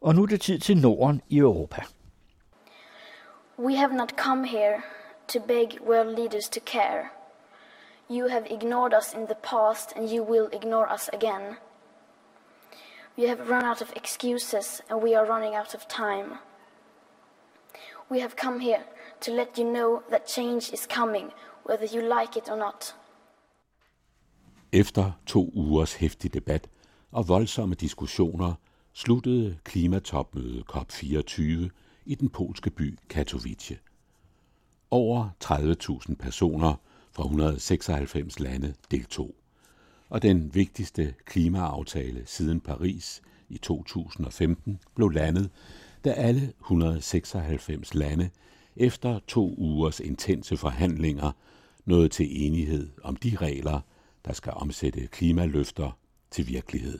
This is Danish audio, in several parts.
Og nu er det tid til Norden i Europa. We have not come here to beg world leaders to care. You have ignored us in the past and you will ignore us again. We have run out of excuses and we are running out of time. We have come here to let you know that change is coming, whether you like it or not. Efter to ugers hæftig debat og voldsomme diskussioner sluttede klimatopmødet COP24 i den polske by Katowice. Over 30.000 personer fra 196 lande deltog, og den vigtigste klimaaftale siden Paris i 2015 blev landet, da alle 196 lande efter to ugers intense forhandlinger nåede til enighed om de regler, der skal omsætte klimaløfter til virkelighed.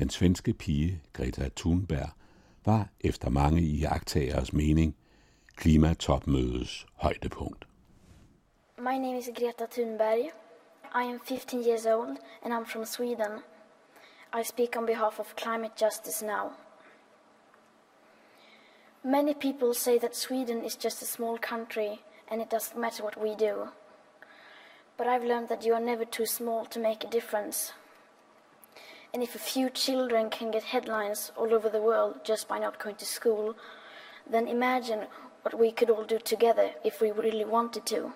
Den svenske pige Greta Thunberg var efter mange iagtagers mening klimatopmødets højdepunkt. My name is Greta Thunberg. I am 15 years old and I'm from Sweden. I speak on behalf of climate justice now. Many people say that Sweden is just a small country and it doesn't matter what we do. But I've learned that you are never too small to make a difference. And if a few children can get headlines all over the world just by not going to school, then imagine what we could all do together if we really wanted to.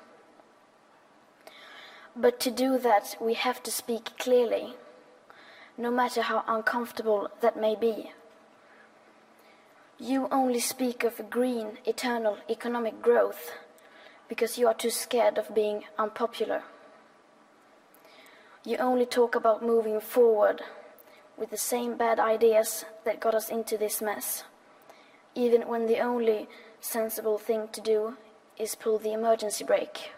But to do that, we have to speak clearly, no matter how uncomfortable that may be. You only speak of green, eternal economic growth because you are too scared of being unpopular. You only talk about moving forward with the same bad ideas that got us into this mess, even when the only sensible thing to do is pull the emergency brake.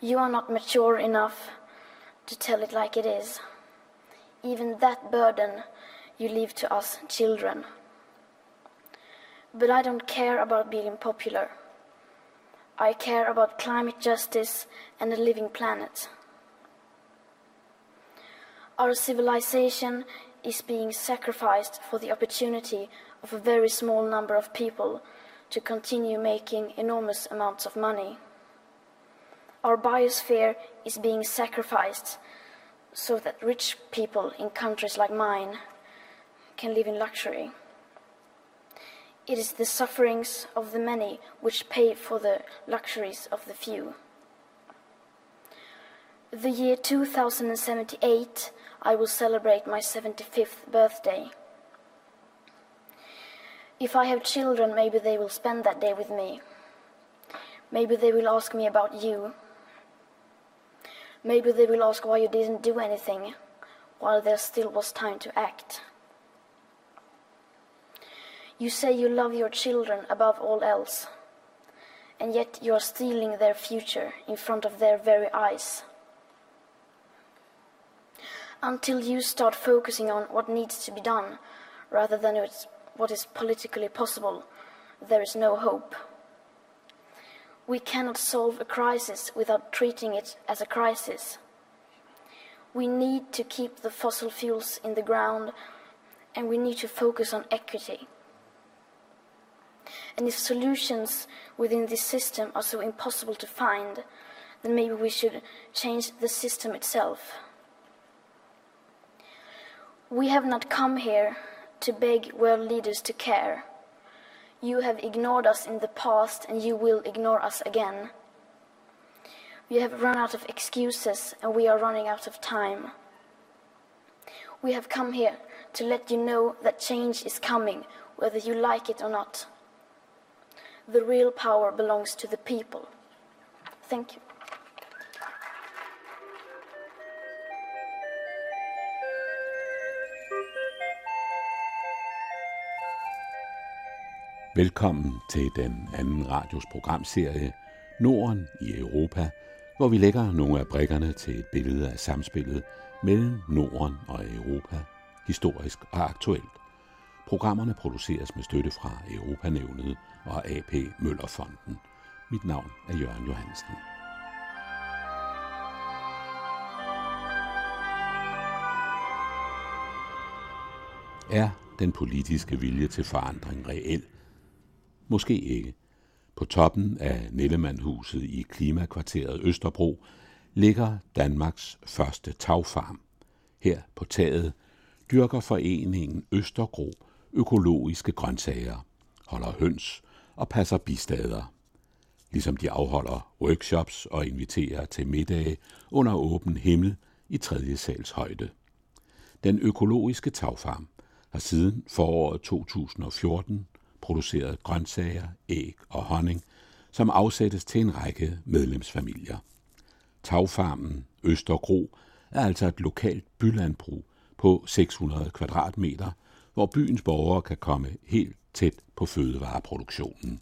You are not mature enough to tell it like it is. Even that burden you leave to us children. But I don't care about being popular. I care about climate justice and a living planet. Our civilization is being sacrificed for the opportunity of a very small number of people to continue making enormous amounts of money. Our biosphere is being sacrificed so that rich people in countries like mine can live in luxury. It is the sufferings of the many which pay for the luxuries of the few. The year 2078, I will celebrate my 75th birthday. If I have children, maybe they will spend that day with me. Maybe they will ask me about you. Maybe they will ask why you didn't do anything while there still was time to act. You say you love your children above all else, and yet you are stealing their future in front of their very eyes. Until you start focusing on what needs to be done rather than what is politically possible, there is no hope. We cannot solve a crisis without treating it as a crisis. We need to keep the fossil fuels in the ground and we need to focus on equity. And if solutions within this system are so impossible to find, then maybe we should change the system itself. We have not come here to beg world leaders to care. You have ignored us in the past and you will ignore us again. We have run out of excuses and we are running out of time. We have come here to let you know that change is coming, whether you like it or not. The real power belongs to the people. Thank you. Velkommen til den anden radios programserie Norden i Europa, hvor vi lægger nogle af brikkerne til et billede af samspillet mellem Norden og Europa, historisk og aktuelt. Programmerne produceres med støtte fra Europanævnet og AP Møllerfonden. Mit navn er Jørgen Johansen. Er den politiske vilje til forandring reel? Måske ikke. På toppen af Nellemandhuset i klimakvarteret Østerbro ligger Danmarks første tagfarm. Her på taget dyrker foreningen Østergro økologiske grøntsager, holder høns og passer bistader. Ligesom de afholder workshops og inviterer til middage under åben himmel i tredje sals højde. Den økologiske tagfarm har siden foråret 2014 produceret grøntsager, æg og honning, som afsættes til en række medlemsfamilier. Tagfarmen Østergro er altså et lokalt bylandbrug på 600 kvadratmeter, hvor byens borgere kan komme helt tæt på fødevareproduktionen.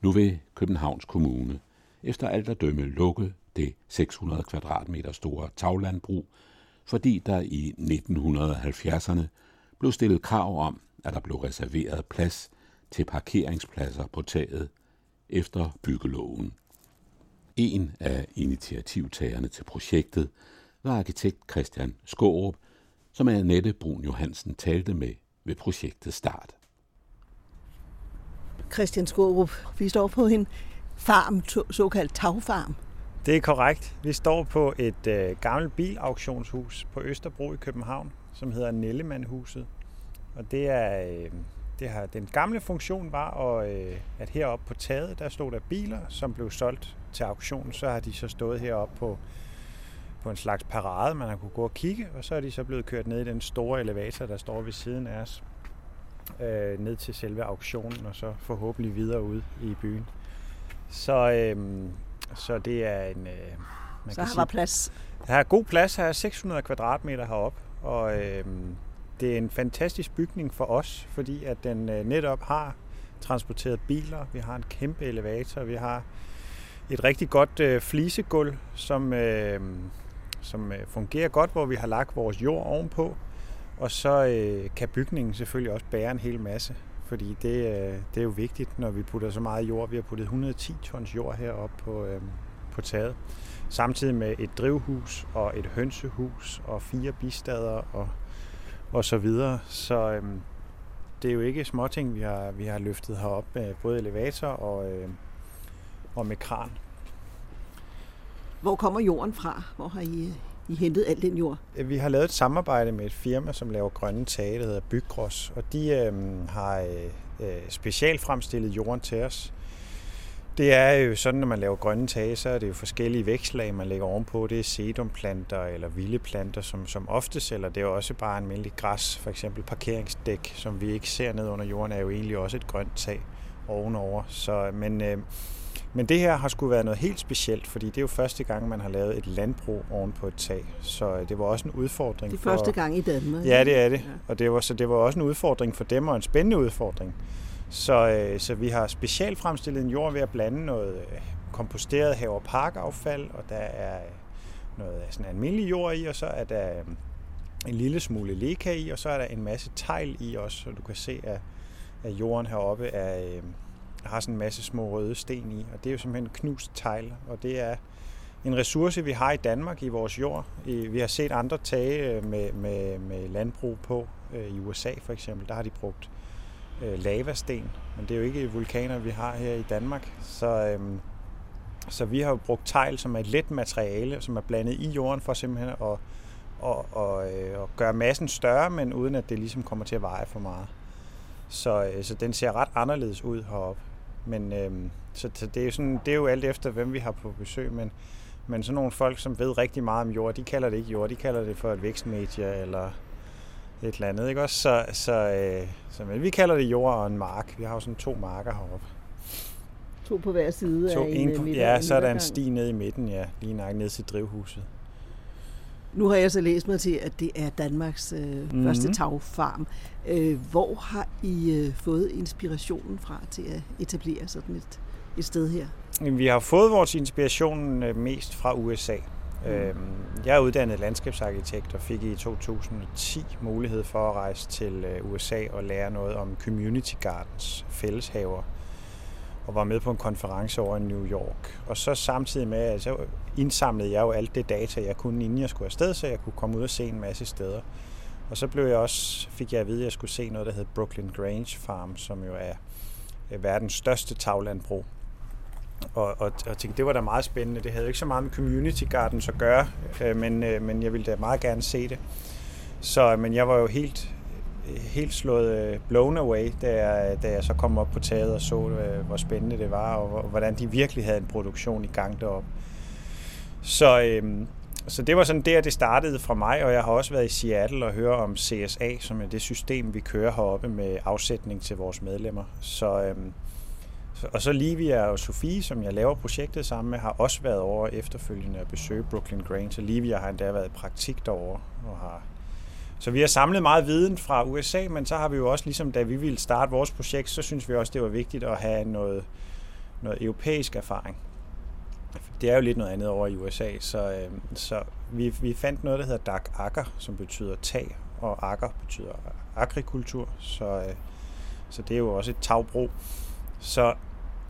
Nu vil Københavns Kommune efter alt at dømme lukke det 600 kvadratmeter store taglandbrug, fordi der i 1970'erne blev stillet krav om, at der blev reserveret plads til parkeringspladser på taget efter byggeloven. En af initiativtagerne til projektet var arkitekt Christian Skårup, som Annette Brun Johansen talte med ved projektets start. Christian Skårup, vi står på en farm, såkaldt tagfarm. Det er korrekt. Vi står på et øh, gammelt bilauktionshus på Østerbro i København, som hedder Nellemandhuset. Og det er, øh, det har, den gamle funktion var, at, øh, at heroppe på taget, der stod der biler, som blev solgt til auktion. Så har de så stået heroppe på, på en slags parade, man har kunne gå og kigge, og så er de så blevet kørt ned i den store elevator, der står ved siden af os, øh, ned til selve auktionen, og så forhåbentlig videre ud i byen. Så, øh, så det er en... Øh, man så kan har der plads. Der er god plads her, 600 kvadratmeter heroppe, og øh, det er en fantastisk bygning for os, fordi at den øh, netop har transporteret biler, vi har en kæmpe elevator, vi har et rigtig godt øh, flisegulv, som, øh, som øh, fungerer godt, hvor vi har lagt vores jord ovenpå. Og så øh, kan bygningen selvfølgelig også bære en hel masse, fordi det, øh, det er jo vigtigt, når vi putter så meget jord. Vi har puttet 110 tons jord heroppe på, øh, på taget. Samtidig med et drivhus og et hønsehus og fire bistader og, og så videre. Så øh, det er jo ikke småting, vi har, vi har løftet herop med både elevator og, øh, og med kran. Hvor kommer jorden fra? Hvor har I, I hentet al den jord? Vi har lavet et samarbejde med et firma, som laver grønne tage, der hedder Bygros, og de øh, har øh, specielt fremstillet jorden til os. Det er jo sådan, når man laver grønne tage, så er det jo forskellige vækslag, man lægger ovenpå. Det er sedumplanter eller vilde planter, som, som ofte sælger. Det er også bare almindelig græs, for eksempel parkeringsdæk, som vi ikke ser ned under jorden, er jo egentlig også et grønt tag ovenover. Så, men øh, men det her har skulle været noget helt specielt, fordi det er jo første gang, man har lavet et landbrug oven på et tag. Så øh, det var også en udfordring. Det er for... første gang i Danmark. Ja, det er det. Ja. Og det var, så det var også en udfordring for dem, og en spændende udfordring. Så, øh, så vi har specielt fremstillet en jord ved at blande noget øh, komposteret have- og parkaffald, og der er øh, noget sådan almindelig jord i, og så er der øh, en lille smule leka i, og så er der en masse tegl i også, så du kan se, at, at jorden heroppe er, har sådan en masse små røde sten i, og det er jo simpelthen knust tegl, og det er en ressource, vi har i Danmark i vores jord. Vi har set andre tage med, med, med landbrug på i USA for eksempel. Der har de brugt øh, lavasten, men det er jo ikke vulkaner, vi har her i Danmark. Så, øhm, så vi har jo brugt tegl, som er et let materiale, som er blandet i jorden for simpelthen at, og, og, og, øh, at gøre massen større, men uden at det ligesom kommer til at veje for meget. Så, øh, så den ser ret anderledes ud heroppe. Men øh, så, så det, er jo sådan, det er jo alt efter, hvem vi har på besøg, men, men sådan nogle folk, som ved rigtig meget om jord, de kalder det ikke jord, de kalder det for et vækstmedie eller et eller andet, ikke også? Så, så, øh, så men vi kalder det jord og en mark. Vi har jo sådan to marker heroppe. To på hver side to, af en, en på, Ja, så er der en sti ned i midten, ja, lige nok ned til drivhuset. Nu har jeg så læst mig til, at det er Danmarks øh, mm-hmm. første tagfarm. Øh, hvor har I øh, fået inspirationen fra til at etablere sådan et, et sted her? Vi har fået vores inspiration øh, mest fra USA. Øhm, jeg er uddannet landskabsarkitekt og fik i 2010 mulighed for at rejse til øh, USA og lære noget om community gardens, fælleshaver og var med på en konference over i New York. Og så samtidig med, at så indsamlede jeg jo alt det data, jeg kunne, inden jeg skulle afsted, så jeg kunne komme ud og se en masse steder. Og så blev jeg også, fik jeg at vide, at jeg skulle se noget, der hedder Brooklyn Grange Farm, som jo er øh, verdens største taglandbrug. Og, og, og tænkte, det var da meget spændende. Det havde ikke så meget med Community Gardens at gøre, øh, men, øh, men jeg ville da meget gerne se det. Så, øh, men jeg var jo helt, helt slået øh, blown away, da jeg, da jeg så kom op på taget og så, øh, hvor spændende det var, og hvordan de virkelig havde en produktion i gang deroppe. Så, øh, så det var sådan der, det startede fra mig, og jeg har også været i Seattle og høre om CSA, som er det system, vi kører heroppe med afsætning til vores medlemmer. Så, Øh, og så Livia og Sofie, som jeg laver projektet sammen med, har også været over efterfølgende at besøge Brooklyn Grange. Så Livia har endda været i praktik derovre. Og har... Så vi har samlet meget viden fra USA, men så har vi jo også, ligesom da vi ville starte vores projekt, så synes vi også, det var vigtigt at have noget, noget europæisk erfaring det er jo lidt noget andet over i USA, så, øh, så vi, vi fandt noget, der hedder Dark Akker, som betyder tag, og akker betyder agrikultur, så, øh, så det er jo også et tagbrug. Så,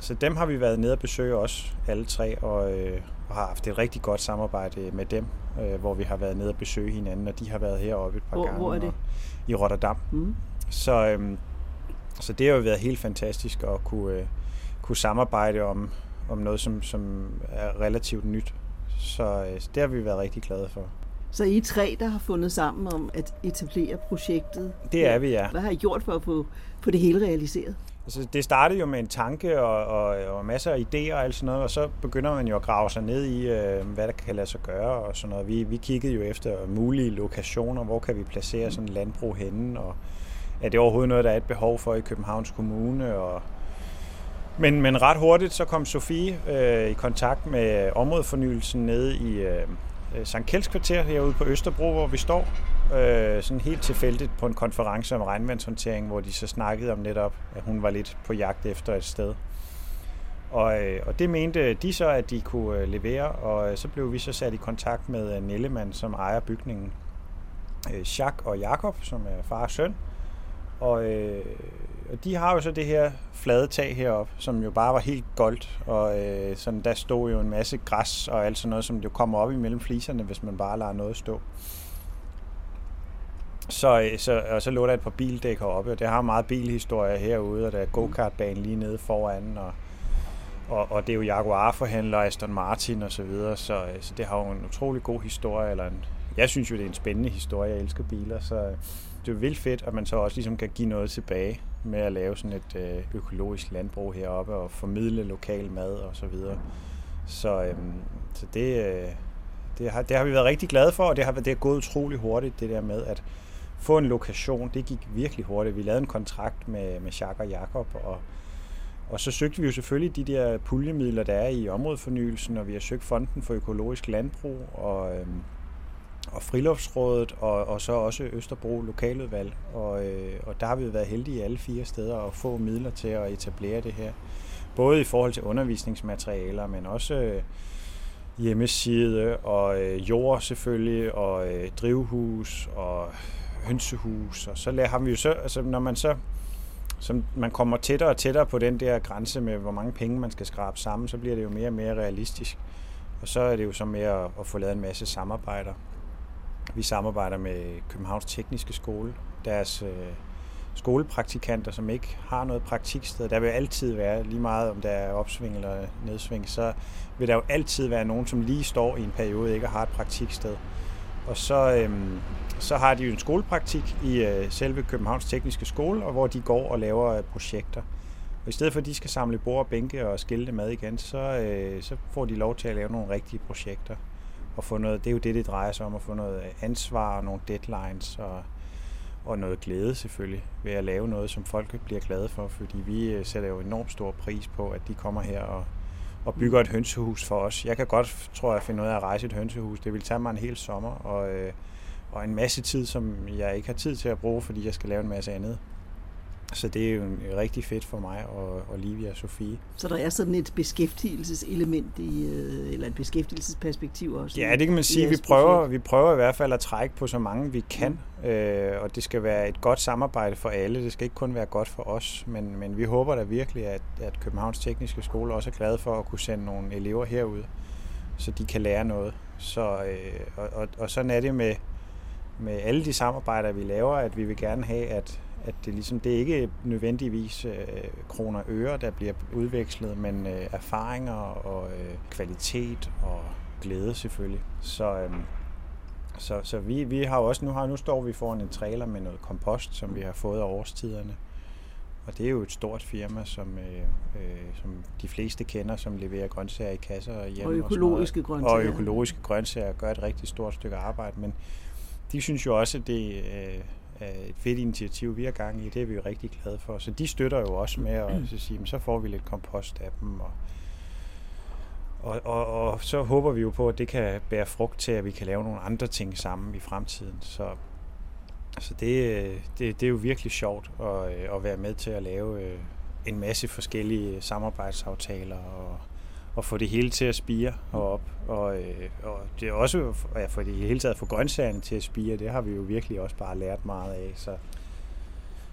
så dem har vi været nede og besøge også, alle tre, og, øh, og har haft et rigtig godt samarbejde med dem, øh, hvor vi har været nede og besøge hinanden, og de har været heroppe et par hvor, gange. Hvor er det? I Rotterdam. Mm. Så, øh, så det har jo været helt fantastisk at kunne, øh, kunne samarbejde om, om noget, som, som er relativt nyt. Så, øh, det har vi været rigtig glade for. Så I tre, der har fundet sammen om at etablere projektet? Det er vi, ja. Hvad har I gjort for at få, få det hele realiseret? Altså, det startede jo med en tanke og, og, og masser af idéer og alt sådan noget, og så begynder man jo at grave sig ned i, øh, hvad der kan lade sig gøre og sådan noget. Vi, vi kiggede jo efter mulige lokationer, hvor kan vi placere sådan en landbrug henne, og er det overhovedet noget, der er et behov for i Københavns Kommune, og men, men ret hurtigt så kom Sofie øh, i kontakt med områdefornyelsen nede i øh, Sankt Kjelds kvarter herude på Østerbro, hvor vi står. Øh, sådan helt tilfældigt på en konference om regnvandshåndtering, hvor de så snakkede om netop, at hun var lidt på jagt efter et sted. Og, øh, og det mente de så, at de kunne øh, levere, og øh, så blev vi så sat i kontakt med øh, Nellemann, som ejer bygningen. Øh, Jacques og Jakob, som er far og søn. Og øh, og de har jo så det her flade tag heroppe, som jo bare var helt goldt, og øh, sådan, der stod jo en masse græs og alt sådan noget, som jo kommer op imellem fliserne, hvis man bare lader noget stå. Øh, så, øh, så, og så lå der et par bildæk heroppe, og det har meget bilhistorie herude, og der er go-kartbanen lige nede foran, og, og, og det er jo Jaguar-forhandler, Aston Martin og så videre, så, øh, så det har jo en utrolig god historie, eller en, jeg synes jo, det er en spændende historie, jeg elsker biler, så øh, det er vildt fedt, at man så også ligesom kan give noget tilbage med at lave sådan et økologisk landbrug heroppe og formidle lokal mad og så videre. Så, øhm, så det, øh, det, har, det har vi været rigtig glade for, og det har, det har gået utrolig hurtigt, det der med at få en lokation. Det gik virkelig hurtigt. Vi lavede en kontrakt med, med Jacques og Jakob, og, og så søgte vi jo selvfølgelig de der puljemidler, der er i områdefornyelsen, og vi har søgt Fonden for Økologisk Landbrug, og, øhm, og Friluftsrådet, og, og så også Østerbro Lokaludvalg. Og, øh, og der har vi været heldige alle fire steder at få midler til at etablere det her. Både i forhold til undervisningsmaterialer, men også øh, hjemmeside og øh, jord selvfølgelig, og øh, drivhus og hønsehus. Og så har vi jo så, altså når man så som man kommer tættere og tættere på den der grænse med, hvor mange penge man skal skrabe sammen, så bliver det jo mere og mere realistisk. Og så er det jo så mere at, at få lavet en masse samarbejder. Vi samarbejder med Københavns Tekniske Skole. Deres øh, skolepraktikanter, som ikke har noget praktiksted. Der vil altid være, lige meget om der er opsving eller nedsving, så vil der jo altid være nogen, som lige står i en periode ikke har et praktiksted. Og så, øhm, så har de jo en skolepraktik i øh, selve Københavns Tekniske Skole, og hvor de går og laver øh, projekter. Og i stedet for, at de skal samle bord og bænke og skilte mad igen, så, øh, så får de lov til at lave nogle rigtige projekter Og få noget, det er jo det, det drejer sig om, at få noget øh, ansvar og nogle deadlines og, og noget glæde selvfølgelig ved at lave noget, som folk bliver glade for, fordi vi øh, sætter jo enormt stor pris på, at de kommer her og, og bygger et hønsehus for os. Jeg kan godt, tror jeg, finde ud af at rejse et hønsehus. Det vil tage mig en hel sommer og, øh, og en masse tid, som jeg ikke har tid til at bruge, fordi jeg skal lave en masse andet. Så det er jo rigtig fedt for mig og, og Livia og Sofie. Så der er sådan et beskæftigelseselement i, øh, eller et beskæftigelsesperspektiv også? Ja, det kan man sige. Vi prøver, vi prøver i hvert fald at trække på så mange vi kan, mm. øh, og det skal være et godt samarbejde for alle. Det skal ikke kun være godt for os, men, men vi håber da virkelig, at, at Københavns Tekniske Skole også er glade for at kunne sende nogle elever herud, så de kan lære noget. Så, øh, og, og, og sådan er det med, med alle de samarbejder, vi laver, at vi vil gerne have, at, at det, ligesom, det er ikke nødvendigvis øh, kroner og øre, der bliver udvekslet, men øh, erfaringer og øh, kvalitet og glæde selvfølgelig. Så, øh, så, så vi, vi har også, nu, har, nu står vi foran en trailer med noget kompost, som vi har fået af årstiderne. Og det er jo et stort firma, som, øh, øh, som de fleste kender, som leverer grøntsager i kasser hjemme. Og økologiske og grøntsager. Og økologiske grøntsager gør et rigtig stort stykke arbejde. Men de synes jo også, at det øh, et fedt initiativ, vi har gang i. Det er vi jo rigtig glade for. Så de støtter jo også med at så sige, så får vi lidt kompost af dem. Og, og, og, og så håber vi jo på, at det kan bære frugt til, at vi kan lave nogle andre ting sammen i fremtiden. Så, så det, det, det er jo virkelig sjovt at, at være med til at lave øh, en masse forskellige samarbejdsaftaler og, og få det hele til at spire op. Og, øh, og det er også at få det hele taget få grøntsagerne til at spire. Det har vi jo virkelig også bare lært meget af. Så,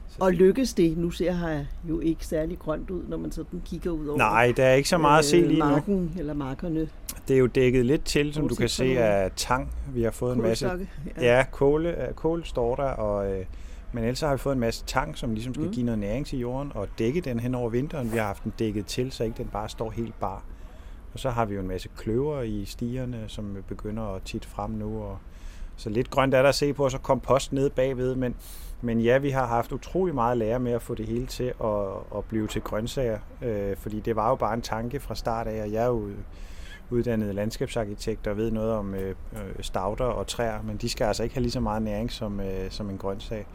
så og lykkes det? Nu ser jeg jo ikke særlig grønt ud, når man sådan kigger ud over Nej, der er ikke så meget at se lige nu. Marken eller markerne. Det er jo dækket lidt til, som du kan se, af tang. Vi har fået en masse... Ja, ja kåle, kål står der, og, men ellers har vi fået en masse tang, som ligesom skal mm. give noget næring til jorden, og dække den hen over vinteren. Vi har haft den dækket til, så ikke den bare står helt bar. Og så har vi jo en masse kløver i stierne, som begynder at tit frem nu. Og så lidt grønt er der at se på, og så kompost nede bagved. Men, men ja, vi har haft utrolig meget lære med at få det hele til at, at blive til grøntsager. Øh, fordi det var jo bare en tanke fra start af, og jeg er jo uddannet landskabsarkitekt og ved noget om øh, øh stauder og træer, men de skal altså ikke have lige så meget næring som, øh, som en grøntsag,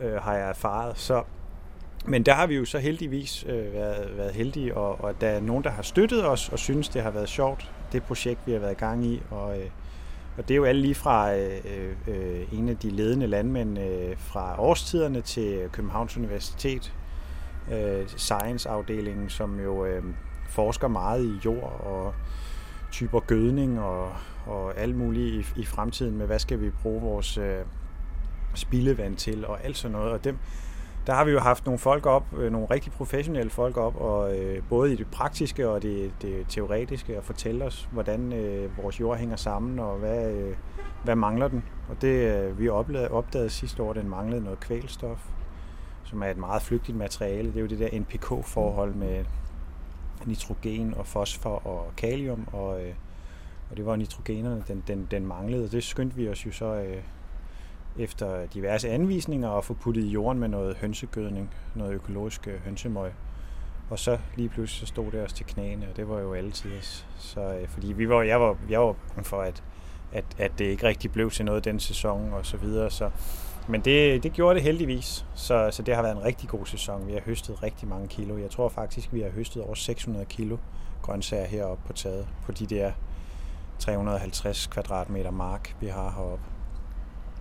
øh, har jeg erfaret. Så, men der har vi jo så heldigvis øh, været, været heldige, og, og der er nogen, der har støttet os og synes, det har været sjovt, det projekt, vi har været i gang i. Og, øh, og det er jo alle lige fra øh, øh, en af de ledende landmænd øh, fra årstiderne til Københavns Universitet, øh, Science-afdelingen, som jo øh, forsker meget i jord og typer gødning og, og alt muligt i, i fremtiden med, hvad skal vi bruge vores øh, spildevand til og alt sådan noget. Og dem, der har vi jo haft nogle folk op, øh, nogle rigtig professionelle folk op, og øh, både i det praktiske og det, det teoretiske, at fortælle os, hvordan øh, vores jord hænger sammen, og hvad, øh, hvad mangler den. Og det øh, vi opdagede, opdagede sidste år, den manglede noget kvælstof, som er et meget flygtigt materiale. Det er jo det der NPK-forhold med nitrogen og fosfor og kalium, og, øh, og det var nitrogenerne, den, den, den manglede. Det skyndte vi os jo så øh, efter diverse anvisninger og få puttet i jorden med noget hønsegødning, noget økologisk øh, hønsemøg. Og så lige pludselig så stod det os til knæene, og det var jo altid. Så, øh, fordi vi var, jeg var, jeg var bange for, at, at, at det ikke rigtig blev til noget den sæson og så videre. Så, men det, det gjorde det heldigvis, så, så det har været en rigtig god sæson. Vi har høstet rigtig mange kilo. Jeg tror faktisk, vi har høstet over 600 kilo grøntsager heroppe på taget, på de der 350 kvadratmeter mark, vi har heroppe.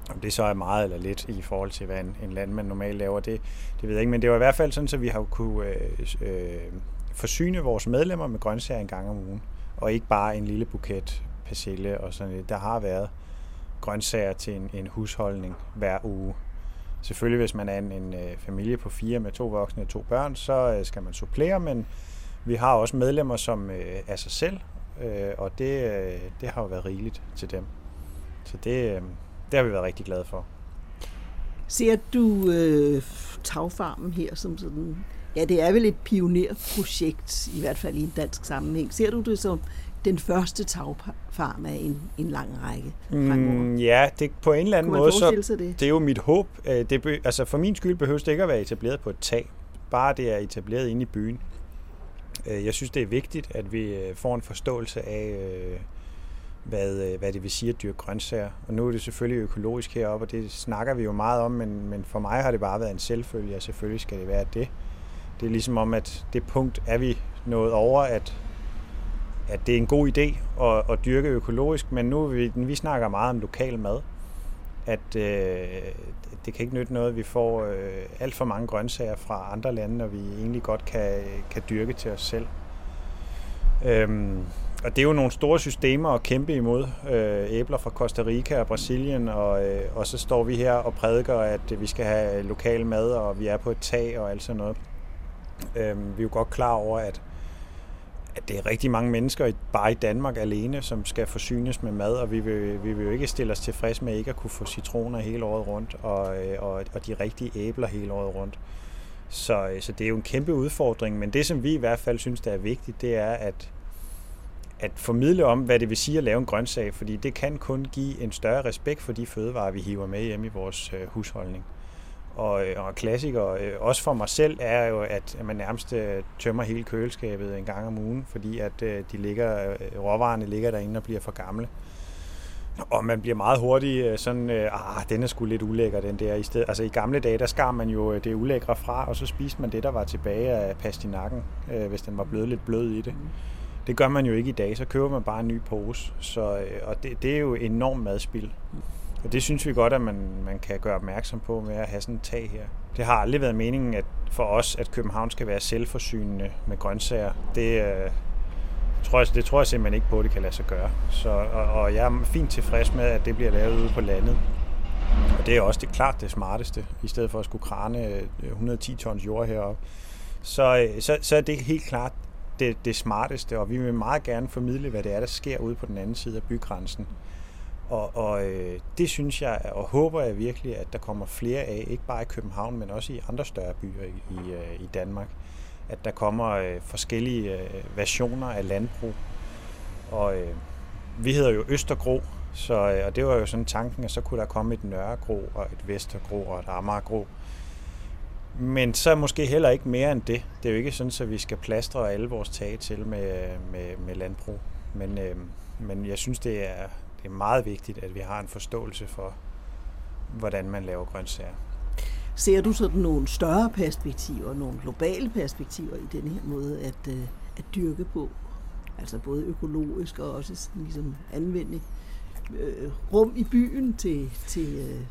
Om det så er meget eller lidt i forhold til, hvad en, en landmand normalt laver, det, det ved jeg ikke. Men det var i hvert fald sådan, at vi har kunne øh, øh, forsyne vores medlemmer med grøntsager en gang om ugen. Og ikke bare en lille buket persille og sådan noget. Der har været grøntsager til en, en husholdning hver uge. Selvfølgelig, hvis man er en, en øh, familie på fire med to voksne og to børn, så øh, skal man supplere, men vi har også medlemmer, som øh, er sig selv, øh, og det, øh, det har jo været rigeligt til dem. Så det, øh, det har vi været rigtig glade for. Ser du øh, tagfarmen her som sådan... Ja, det er vel et pionerprojekt, i hvert fald i en dansk sammenhæng. Ser du det som den første tagfarm af en, en lang række Mm, ja, det, på en eller anden måde, så det? det er jo mit håb. Det, be, altså for min skyld behøver det ikke at være etableret på et tag. Bare det er etableret inde i byen. Jeg synes, det er vigtigt, at vi får en forståelse af, hvad, øh, hvad det vil sige at dyrke grøntsager. Og nu er det selvfølgelig økologisk heroppe, og det snakker vi jo meget om, men, men for mig har det bare været en selvfølge, og selvfølgelig skal det være det. Det er ligesom om, at det punkt er vi nået over, at at det er en god idé at, at dyrke økologisk, men nu vi, vi snakker meget om lokal mad, at øh, det kan ikke nytte noget, at vi får øh, alt for mange grøntsager fra andre lande, når vi egentlig godt kan, kan dyrke til os selv. Øhm, og det er jo nogle store systemer at kæmpe imod. Øh, æbler fra Costa Rica og Brasilien, og, øh, og så står vi her og prædiker, at vi skal have lokal mad, og vi er på et tag og alt sådan noget. Øh, vi er jo godt klar over, at at det er rigtig mange mennesker bare i Danmark alene, som skal forsynes med mad, og vi vil, vi vil jo ikke stille os tilfreds med ikke at kunne få citroner hele året rundt, og, øh, og, og de rigtige æbler hele året rundt. Så, øh, så det er jo en kæmpe udfordring, men det som vi i hvert fald synes, der er vigtigt, det er at, at formidle om, hvad det vil sige at lave en grøntsag, fordi det kan kun give en større respekt for de fødevarer, vi hiver med hjem i vores øh, husholdning. Og, øh, og klassiker, øh, også for mig selv, er jo, at man nærmest øh, tømmer hele køleskabet en gang om ugen, fordi at de ligger, råvarerne ligger derinde og bliver for gamle. Og man bliver meget hurtig sådan, ah, den er sgu lidt ulækker, den der. I, sted, altså i gamle dage, der skar man jo det ulækre fra, og så spiste man det, der var tilbage af pastinakken, hvis den var blevet lidt blød i det. Mm. Det gør man jo ikke i dag, så køber man bare en ny pose. Så, øh, og det, det er jo enormt madspild. Og det synes vi godt, at man, man kan gøre opmærksom på med at have sådan et tag her. Det har aldrig været meningen at for os, at København skal være selvforsynende med grøntsager. Det, øh, tror jeg, det tror jeg simpelthen ikke på, at det kan lade sig gøre. Så, og, og jeg er fint tilfreds med, at det bliver lavet ude på landet. Og det er også det klart det smarteste, i stedet for at skulle krane øh, 110 tons jord heroppe. Så, øh, så, så er det helt klart det, det smarteste, og vi vil meget gerne formidle, hvad det er, der sker ude på den anden side af bygrænsen. Og, og øh, det synes jeg, og håber jeg virkelig, at der kommer flere af, ikke bare i København, men også i andre større byer i, i, øh, i Danmark. At der kommer øh, forskellige øh, versioner af landbrug. Og øh, vi hedder jo Østergro, så, øh, og det var jo sådan tanken, at så kunne der komme et Nørregro og et Vestergro og et Amagergro. Men så måske heller ikke mere end det. Det er jo ikke sådan, at vi skal plastre alle vores tage til med, med, med landbrug. Men, øh, men jeg synes, det er, det er meget vigtigt, at vi har en forståelse for, hvordan man laver grøntsager. Ser du sådan nogle større perspektiver, nogle globale perspektiver i den her måde at, øh, at dyrke på? Altså både økologisk og også sådan ligesom anvende øh, rum i byen til, til øh,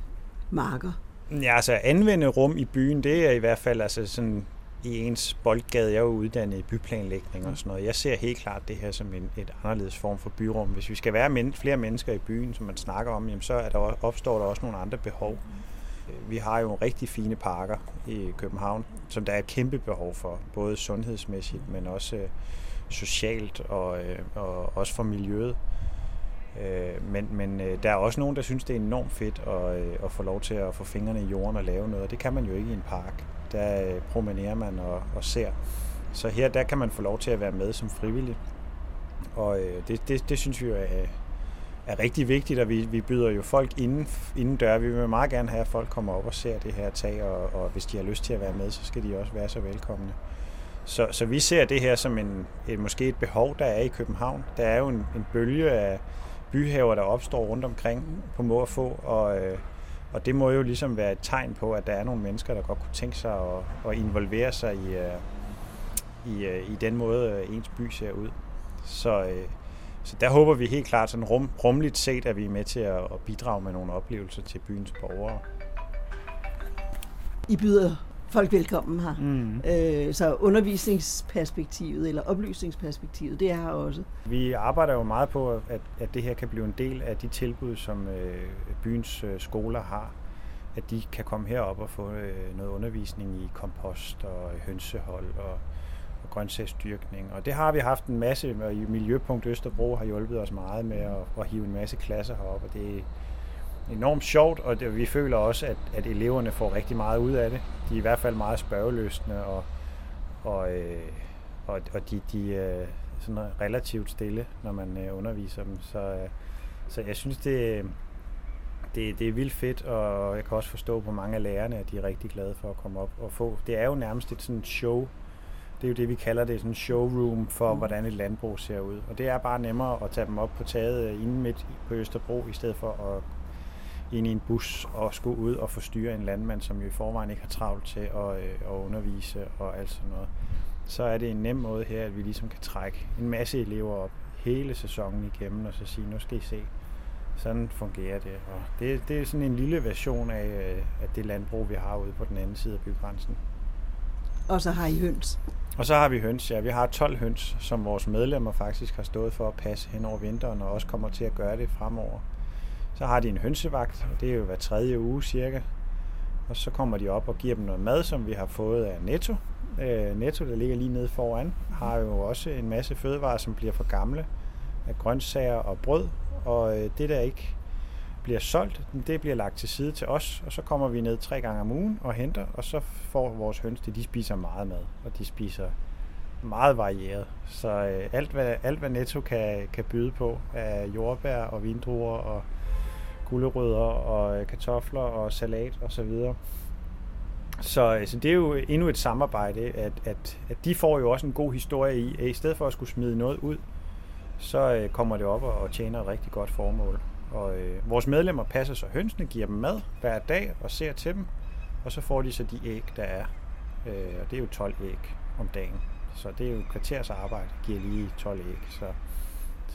marker? Ja, altså anvende rum i byen, det er i hvert fald altså sådan i ens boldgade. Jeg er jo uddannet i byplanlægning og sådan noget. Jeg ser helt klart det her som en et anderledes form for byrum. Hvis vi skal være men, flere mennesker i byen, som man snakker om, jamen, så er der, opstår der også nogle andre behov. Øh, vi har jo rigtig fine parker i København, som der er et kæmpe behov for, både sundhedsmæssigt, men også øh, socialt og, øh, og også for miljøet. Øh, men men øh, der er også nogen, der synes, det er enormt fedt at, øh, at få lov til at få fingrene i jorden og lave noget. Det kan man jo ikke i en park der øh, promenerer man og, og ser. Så her der kan man få lov til at være med som frivillig. Og øh, det, det, det synes vi jo er, er rigtig vigtigt, og vi, vi byder jo folk inden, inden dør. Vi vil meget gerne have, at folk kommer op og ser det her tag, og, og hvis de har lyst til at være med, så skal de også være så velkomne. Så, så vi ser det her som en, et, måske et behov, der er i København. Der er jo en, en bølge af byhaver, der opstår rundt omkring på må og få, og, øh, og det må jo ligesom være et tegn på, at der er nogle mennesker, der godt kunne tænke sig at, at involvere sig i, øh, i, øh, i den måde, øh, ens by ser ud. Så, øh, så der håber vi helt klart sådan rum, rumligt set, at vi er med til at, at bidrage med nogle oplevelser til byens borgere. I byder folk velkommen her. Mm. Øh, så undervisningsperspektivet eller oplysningsperspektivet, det er her også. Vi arbejder jo meget på, at, at det her kan blive en del af de tilbud, som øh, byens øh, skoler har. At de kan komme herop og få øh, noget undervisning i kompost og hønsehold og, og grøntsagsdyrkning. Og det har vi haft en masse, og i Miljøpunkt Østerbro har hjulpet os meget med at, at hive en masse klasser herop, og det enormt sjovt, og det, vi føler også, at, at eleverne får rigtig meget ud af det. De er i hvert fald meget spørgeløsende, og, og, øh, og, og de, de er sådan relativt stille, når man øh, underviser dem. Så, øh, så jeg synes, det, det, det er vildt fedt, og jeg kan også forstå på mange af lærerne, at de er rigtig glade for at komme op og få. Det er jo nærmest et sådan show. Det er jo det, vi kalder det, sådan showroom for, mm. hvordan et landbrug ser ud. Og det er bare nemmere at tage dem op på taget inde midt på Østerbro, i stedet for at ind i en bus og skulle ud og forstyrre en landmand, som jo i forvejen ikke har travlt til at, øh, at undervise og alt sådan noget. Så er det en nem måde her, at vi ligesom kan trække en masse elever op hele sæsonen igennem og så sige, nu skal I se, sådan fungerer det. Og det, det er sådan en lille version af, øh, af det landbrug, vi har ude på den anden side af bygrænsen. Og så har I høns? Og så har vi høns, ja. Vi har 12 høns, som vores medlemmer faktisk har stået for at passe hen over vinteren, og også kommer til at gøre det fremover. Så har de en hønsevagt, og det er jo hver tredje uge cirka. og så kommer de op og giver dem noget mad, som vi har fået af Netto. Øh, Netto, der ligger lige nede foran, har jo også en masse fødevarer, som bliver for gamle af grøntsager og brød, og øh, det der ikke bliver solgt, det bliver lagt til side til os, og så kommer vi ned tre gange om ugen og henter, og så får vores høns det, de spiser meget mad, og de spiser meget varieret. Så øh, alt, hvad, alt, hvad Netto kan, kan byde på af jordbær og vindruer og gulerødder og øh, kartofler og salat og så videre. Så, øh, så det er jo endnu et samarbejde, at, at, at de får jo også en god historie i, at i stedet for at skulle smide noget ud, så øh, kommer det op og, og tjener et rigtig godt formål. Og øh, vores medlemmer passer så hønsene, giver dem mad hver dag og ser til dem, og så får de så de æg, der er. Øh, og det er jo 12 æg om dagen. Så det er jo kvarters arbejde, giver lige 12 æg. Så,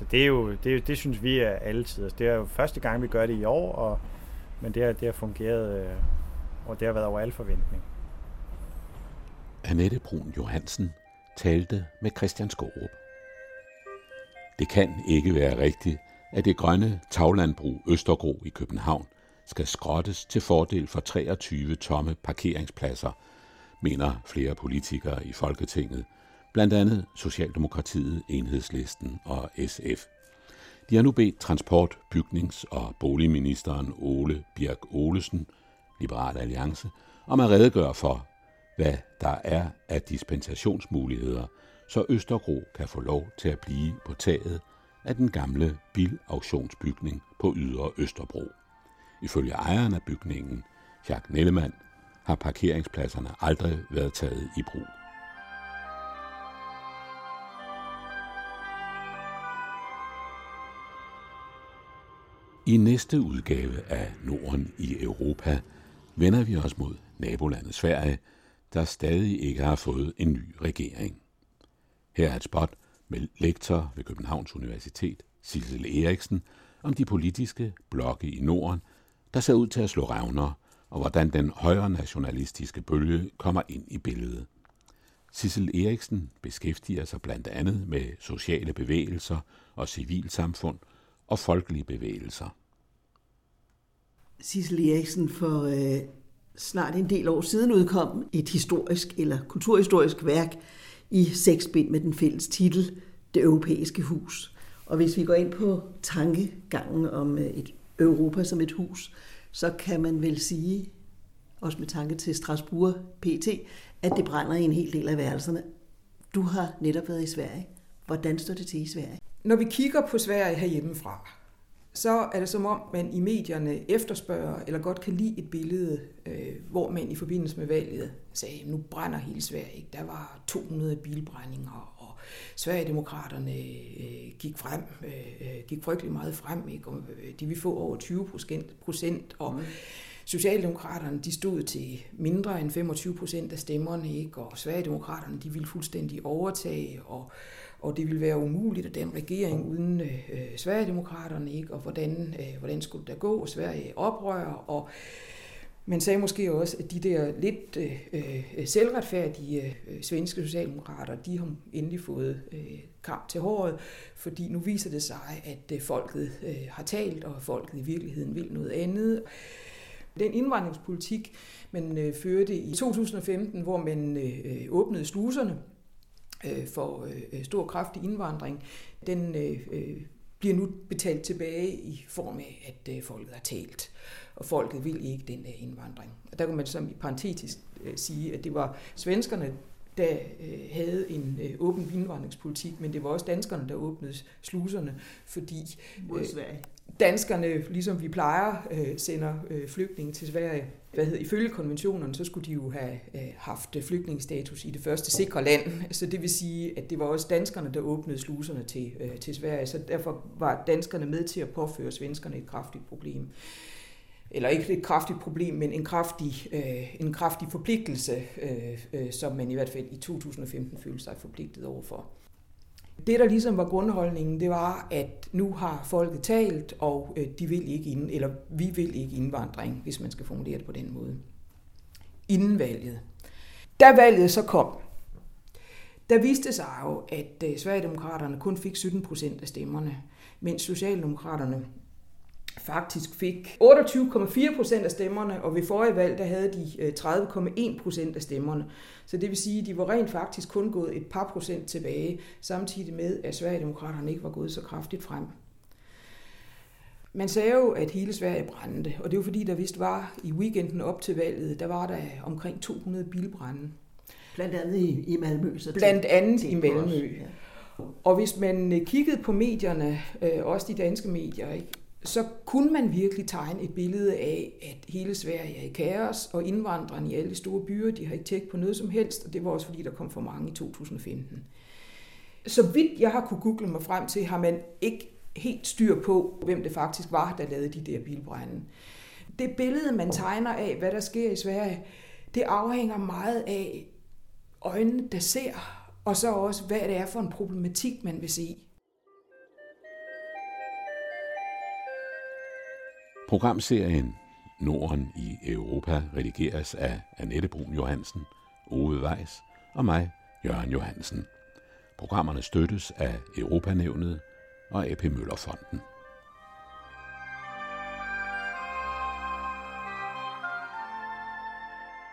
så det, er jo, det, det synes vi er altid. Det er jo første gang, vi gør det i år, og, men det har, det har fungeret, øh, og det har været over al forventning. Annette Brun Johansen talte med Christian Skorup. Det kan ikke være rigtigt, at det grønne taglandbrug Østergro i København skal skrottes til fordel for 23 tomme parkeringspladser, mener flere politikere i Folketinget, blandt andet Socialdemokratiet, Enhedslisten og SF. De har nu bedt Transport-, Bygnings- og Boligministeren Ole Birk Olesen, Liberal Alliance, om at redegøre for, hvad der er af dispensationsmuligheder, så Østergro kan få lov til at blive på taget af den gamle bilauktionsbygning på Ydre Østerbro. Ifølge ejeren af bygningen, Jacques Nellemann, har parkeringspladserne aldrig været taget i brug. I næste udgave af Norden i Europa vender vi os mod nabolandet Sverige, der stadig ikke har fået en ny regering. Her er et spot med lektor ved Københavns Universitet, Sissel Eriksen, om de politiske blokke i Norden, der ser ud til at slå revner, og hvordan den højre nationalistiske bølge kommer ind i billedet. Sissel Eriksen beskæftiger sig blandt andet med sociale bevægelser og civilsamfund og folkelige bevægelser. Sissel Eriksen for øh, snart en del år siden udkom et historisk eller kulturhistorisk værk i seks bind med den fælles titel Det Europæiske Hus. Og hvis vi går ind på tankegangen om øh, et Europa som et hus, så kan man vel sige, også med tanke til Strasbourg PT, at det brænder i en hel del af værelserne. Du har netop været i Sverige. Hvordan står det til i Sverige? Når vi kigger på Sverige herhjemmefra, så er det som om, man i medierne efterspørger, eller godt kan lide et billede, øh, hvor man i forbindelse med valget sagde, nu brænder hele Sverige. Ikke? Der var 200 bilbrændinger, og Sverigedemokraterne øh, gik frem, øh, gik frygtelig meget frem, ikke? og de vil få over 20 procent, og mm. Socialdemokraterne de stod til mindre end 25 procent af stemmerne, ikke? og Sverigedemokraterne de ville fuldstændig overtage, og og det ville være umuligt at den regering uden øh, Sverigedemokraterne, ikke? og hvordan, øh, hvordan skulle det gå, og Sverige oprør, og man sagde måske også, at de der lidt øh selvretfærdige øh, svenske socialdemokrater, de har endelig fået øh, kamp til håret, fordi nu viser det sig, at øh, folket øh, har talt, og folket i virkeligheden vil noget andet. Den indvandringspolitik, man øh, førte i 2015, hvor man øh, åbnede sluserne øh, for øh, stor kraftig indvandring, den øh, øh, bliver nu betalt tilbage i form af, at øh, folket har talt. Og folket vil ikke den der indvandring. Og der kan man som i parentetisk øh, sige, at det var svenskerne, der øh, havde en øh, åben indvandringspolitik, men det var også danskerne, der åbnede sluserne, fordi øh, danskerne, ligesom vi plejer, øh, sender øh, flygtninge til Sverige. Hvad hedder, ifølge konventionerne, så skulle de jo have øh, haft øh, flygtningsstatus i det første sikre land. Så det vil sige, at det var også danskerne, der åbnede sluserne til, øh, til Sverige. Så derfor var danskerne med til at påføre svenskerne et kraftigt problem eller ikke et kraftigt problem, men en kraftig, øh, en kraftig forpligtelse, øh, øh, som man i hvert fald i 2015 følte sig forpligtet overfor. Det, der ligesom var grundholdningen, det var, at nu har folket talt, og øh, de vil ikke ind, eller vi vil ikke indvandring, hvis man skal formulere det på den måde. Inden valget. Da valget så kom, der viste sig jo, at øh, Sverigedemokraterne kun fik 17 procent af stemmerne, mens Socialdemokraterne faktisk fik 28,4 procent af stemmerne, og ved forrige valg, der havde de 30,1 øh, procent af stemmerne. Så det vil sige, at de var rent faktisk kun gået et par procent tilbage, samtidig med, at Sverigedemokraterne ikke var gået så kraftigt frem. Man sagde jo, at hele Sverige brændte, og det var fordi, der vist var i weekenden op til valget, der var der omkring 200 bilbrænde. Blandt andet i, i Malmø. Så Blandt andet i Malmø. Ja. Og hvis man øh, kiggede på medierne, øh, også de danske medier, ikke, så kunne man virkelig tegne et billede af, at hele Sverige er i kaos, og indvandrerne i alle de store byer, de har ikke tjekket på noget som helst, og det var også fordi, der kom for mange i 2015. Så vidt jeg har kunne google mig frem til, har man ikke helt styr på, hvem det faktisk var, der lavede de der bilbrænde. Det billede, man tegner af, hvad der sker i Sverige, det afhænger meget af øjnene, der ser, og så også, hvad det er for en problematik, man vil se. Programserien Norden i Europa redigeres af Annette Brun Johansen, Ove Weiss og mig, Jørgen Johansen. Programmerne støttes af Europanævnet og AP Møllerfonden.